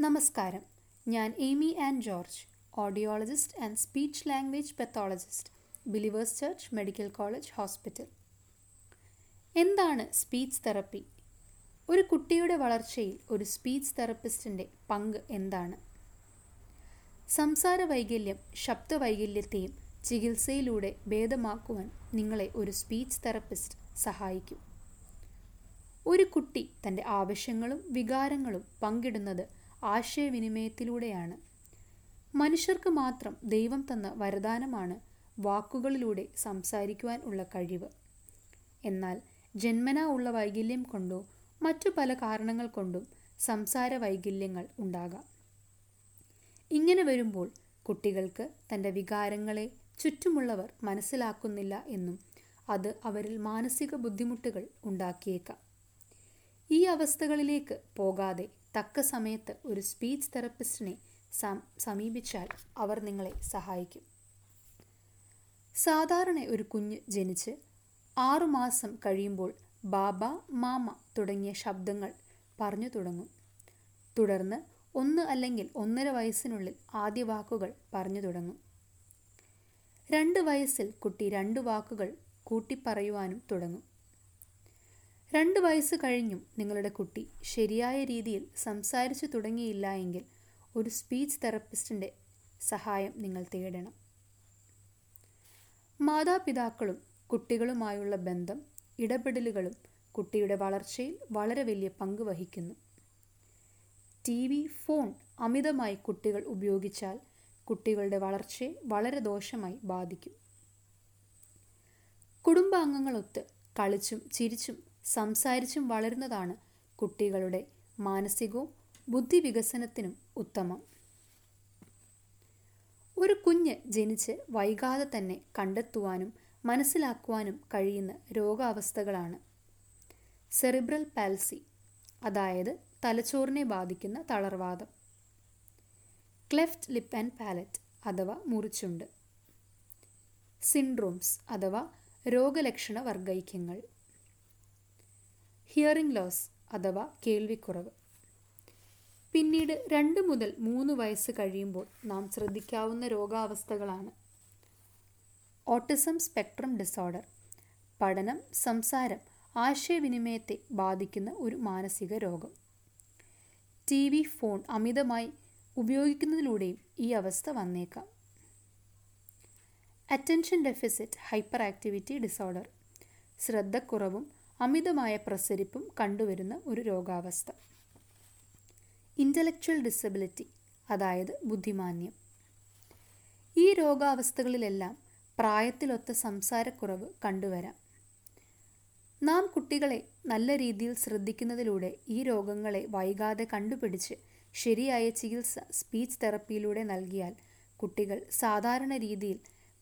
നമസ്കാരം. ഞാൻ Amy and George audiologist and speech language pathologist Believers Church Medical College Hospital എന്താണ് speech therapy ഒരു കുട്ടിയുടെ വളർച്ചയിൽ ഒരു സ്പീച്ച് തെറപ്പിസ്റ്റിന്റെ പങ്ക് എന്താണ്? സംസാര വൈകല്യം ശബ്ദ വൈകല്യത്തെയും ചികിത്സയിലൂടെ ഭേദമാക്കുവാൻ നിങ്ങളെ ഒരു സ്പീച്ച് തെറപ്പിസ്റ്റ് സഹായിക്കും. ഒരു കുട്ടി തന്റെ ആവശ്യങ്ങളും വികാരങ്ങളും പങ്കിടുന്നത് ആശയവിനിമയത്തിലൂടെയാണ്. മനുഷ്യർക്ക് മാത്രം ദൈവം തന്ന വരദാനമാണ് വാക്കുകളിലൂടെ സംസാരിക്കുവാൻ ഉള്ള കഴിവ്. എന്നാൽ ജന്മനാ ഉള്ള വൈകല്യം കൊണ്ടോ മറ്റു പല കാരണങ്ങൾ കൊണ്ടും സംസാര വൈകല്യങ്ങൾ ഉണ്ടാകാം. ഇങ്ങനെ വരുമ്പോൾ കുട്ടികൾക്ക് തന്റെ വികാരങ്ങളെ ചുറ്റുമുള്ളവർ മനസ്സിലാക്കുന്നില്ല എന്നും അത് അവരിൽ മാനസിക ബുദ്ധിമുട്ടുകൾ ഉണ്ടാക്കിയേക്കാം. ഈ അവസ്ഥകളിലേക്ക് പോകാതെ തക്ക സമയത്ത് ഒരു സ്പീച്ച് തെറപ്പിസ്റ്റിനെ സമീപിച്ചാൽ അവർ നിങ്ങളെ സഹായിക്കും. സാധാരണ ഒരു കുഞ്ഞ് ജനിച്ച് ആറുമാസം കഴിയുമ്പോൾ ബാബ മാമ തുടങ്ങിയ ശബ്ദങ്ങൾ പറഞ്ഞു തുടങ്ങും. തുടർന്ന് ഒന്ന് അല്ലെങ്കിൽ ഒന്നര വയസ്സിനുള്ളിൽ ആദ്യ വാക്കുകൾ പറഞ്ഞു തുടങ്ങും. രണ്ട് വയസ്സിൽ കുട്ടി രണ്ട് വാക്കുകൾ കൂട്ടിപ്പറയുവാനും തുടങ്ങും. രണ്ട് വയസ്സ് കഴിഞ്ഞും നിങ്ങളുടെ കുട്ടി ശരിയായ രീതിയിൽ സംസാരിച്ചു തുടങ്ങിയില്ല എങ്കിൽ ഒരു സ്പീച്ച് തെറപ്പിസ്റ്റിന്റെ സഹായം നിങ്ങൾ തേടണം. മാതാപിതാക്കളും കുട്ടികളുമായുള്ള ബന്ധം ഇടപെടലുകളും കുട്ടിയുടെ വളർച്ചയിൽ വളരെ വലിയ പങ്ക് വഹിക്കുന്നു. ടി വി ഫോൺ അമിതമായി കുട്ടികൾ ഉപയോഗിച്ചാൽ കുട്ടികളുടെ വളർച്ചയെ വളരെ ദോഷമായി ബാധിക്കും. കുടുംബാംഗങ്ങളൊത്ത് കളിച്ചും ചിരിച്ചും സംസാരിച്ചും വളരുന്നതാണ് കുട്ടികളുടെ മാനസികവും ബുദ്ധി വികസനത്തിനും ഉത്തമം. ഒരു കുഞ്ഞ് ജനിച്ച് വൈകാതെ തന്നെ കണ്ടെത്തുവാനും മനസ്സിലാക്കുവാനും കഴിയുന്ന രോഗാവസ്ഥകളാണ്. സെറിബ്രൽ പാൽസി അതായത് തലച്ചോറിനെ ബാധിക്കുന്ന തളർവാദം. ക്ലെഫ്റ്റ് ലിപ്പ് ആൻഡ് പാലറ്റ് അഥവാ മുറിച്ചുണ്ട്. സിൻഡ്രോംസ് അഥവാ രോഗലക്ഷണ വർഗൈക്യങ്ങൾ ഹിയറിംഗ് ലോസ് അഥവാ കേൾവിക്കുറവ്. പിന്നീട് രണ്ട് മുതൽ മൂന്ന് വയസ്സ് കഴിയുമ്പോൾ നാം ശ്രദ്ധിക്കാവുന്ന രോഗാവസ്ഥകളാണ്. ഓട്ടിസം സ്പെക്ട്രം ഡിസോർഡർ പഠനം സംസാരം ആശയവിനിമയത്തെ ബാധിക്കുന്ന ഒരു മാനസിക രോഗം. ടി വി ഫോൺ അമിതമായി ഉപയോഗിക്കുന്നതിലൂടെയും ഈ അവസ്ഥ വന്നേക്കാം. Attention deficit hyperactivity disorder ശ്രദ്ധക്കുറവും അമിതമായ പ്രസരിപ്പും കണ്ടുവരുന്ന ഒരു രോഗാവസ്ഥ. ഇന്റലക്ച്വൽ ഡിസബിലിറ്റി അതായത് ബുദ്ധിമാന്യം. ഈ രോഗാവസ്ഥകളിലെല്ലാം പ്രായത്തിലൊത്ത സംസാരക്കുറവ് കണ്ടുവരാം. നാം കുട്ടികളെ നല്ല രീതിയിൽ ശ്രദ്ധിക്കുന്നതിലൂടെ ഈ രോഗങ്ങളെ വൈകാതെ കണ്ടുപിടിച്ച് ശരിയായ ചികിത്സ സ്പീച്ച് തെറപ്പിയിലൂടെ നൽകിയാൽ കുട്ടികൾ സാധാരണ രീതിയിൽ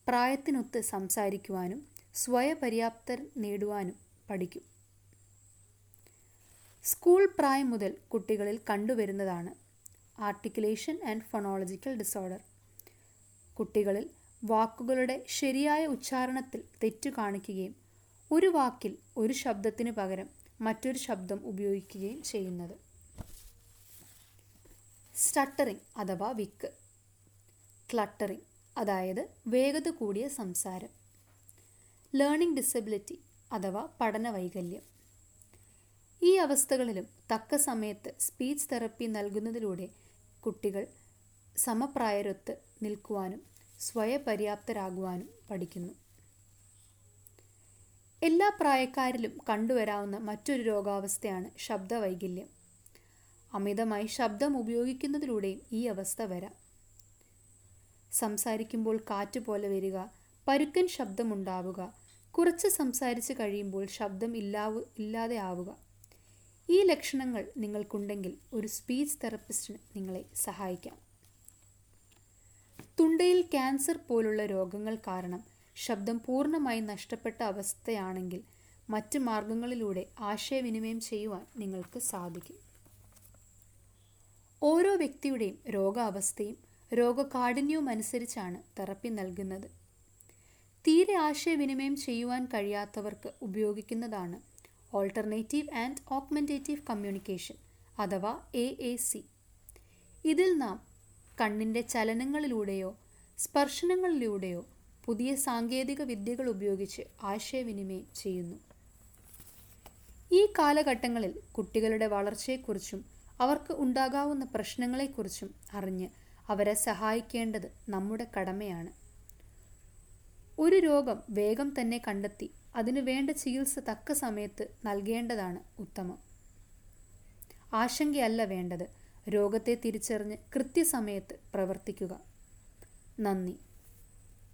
പ്രായത്തിനൊത്ത് സംസാരിക്കുവാനും സ്വയപര്യാപ്തർ നേടുവാനും പഠിക്കും. സ്കൂൾ പ്രായം മുതൽ കുട്ടികളിൽ കണ്ടുവരുന്നതാണ് ആർട്ടിക്കുലേഷൻ ആൻഡ് ഫൊണോളജിക്കൽ ഡിസോർഡർ. കുട്ടികളിൽ വാക്കുകളുടെ ശരിയായ ഉച്ചാരണത്തിൽ തെറ്റു കാണിക്കുകയും ഒരു വാക്കിൽ ഒരു ശബ്ദത്തിനു പകരം മറ്റൊരു ശബ്ദം ഉപയോഗിക്കുകയും ചെയ്യുന്നത്. സ്റ്റട്ടറിംഗ് അഥവാ വിക്ക്. ക്ലട്ടറിംഗ് അതായത് വേഗത കൂടിയ സംസാരം. ലേണിംഗ് ഡിസബിലിറ്റി അഥവാ പഠന വൈകല്യം ഈ അവസ്ഥകളിലും തക്ക സമയത്ത് സ്പീച്ച് തെറപ്പി നൽകുന്നതിലൂടെ കുട്ടികൾ സമപ്രായരൊത്ത് നിൽക്കുവാനും സ്വയപര്യാപ്തരാകുവാനും പഠിക്കുന്നു. എല്ലാ പ്രായക്കാരിലും കണ്ടുവരാവുന്ന മറ്റൊരു രോഗാവസ്ഥയാണ് ശബ്ദവൈകല്യം. അമിതമായി ശബ്ദം ഉപയോഗിക്കുന്നതിലൂടെയും ഈ അവസ്ഥ വരാം. സംസാരിക്കുമ്പോൾ കാറ്റ് പോലെ വരിക പരുക്കൻ ശബ്ദമുണ്ടാവുക കുറച്ച് സംസാരിച്ച് കഴിയുമ്പോൾ ശബ്ദം ഇല്ലാവ് ഇല്ലാതെ ആവുക. ഈ ലക്ഷണങ്ങൾ നിങ്ങൾക്കുണ്ടെങ്കിൽ ഒരു സ്പീച്ച് തെറപ്പിസ്റ്റിന് നിങ്ങളെ സഹായിക്കാം. തുണ്ടയിൽ ക്യാൻസർ പോലുള്ള രോഗങ്ങൾ കാരണം ശബ്ദം പൂർണമായി നഷ്ടപ്പെട്ട അവസ്ഥയാണെങ്കിൽ മറ്റ് മാർഗങ്ങളിലൂടെ ആശയവിനിമയം ചെയ്യുവാൻ നിങ്ങൾക്ക് സാധിക്കും. ഓരോ വ്യക്തിയുടെയും രോഗാവസ്ഥയും രോഗകാഠിന്യവും അനുസരിച്ചാണ് തെറപ്പി നൽകുന്നത്. തീരെ ആശയവിനിമയം ചെയ്യുവാൻ കഴിയാത്തവർക്ക് ഉപയോഗിക്കുന്നതാണ് ഓൾട്ടർനേറ്റീവ് ആൻഡ് ഓഗ്മെന്റേറ്റീവ് കമ്മ്യൂണിക്കേഷൻ അഥവാ എ എ സി ഇതിൽ നാം കണ്ണിന്റെ ചലനങ്ങളിലൂടെയോ സ്പർശനങ്ങളിലൂടെയോ പുതിയ സാങ്കേതിക വിദ്യകൾ ഉപയോഗിച്ച് ആശയവിനിമയം ചെയ്യുന്നു. ഈ കാലഘട്ടങ്ങളിൽ കുട്ടികളുടെ വളർച്ചയെക്കുറിച്ചും അവർക്ക് ഉണ്ടാകാവുന്ന പ്രശ്നങ്ങളെക്കുറിച്ചും അറിഞ്ഞ് അവരെ സഹായിക്കേണ്ടത് നമ്മുടെ കടമയാണ്. ഒരു രോഗം വേഗം തന്നെ കണ്ടെത്തി അതിനു വേണ്ട ചികിത്സ തക്ക സമയത്ത് നൽകേണ്ടതാണ് ഉത്തമം. ആശങ്കയല്ല വേണ്ടത്. രോഗത്തെ തിരിച്ചറിഞ്ഞ് കൃത്യസമയത്ത് പ്രവർത്തിക്കുക. നന്ദി.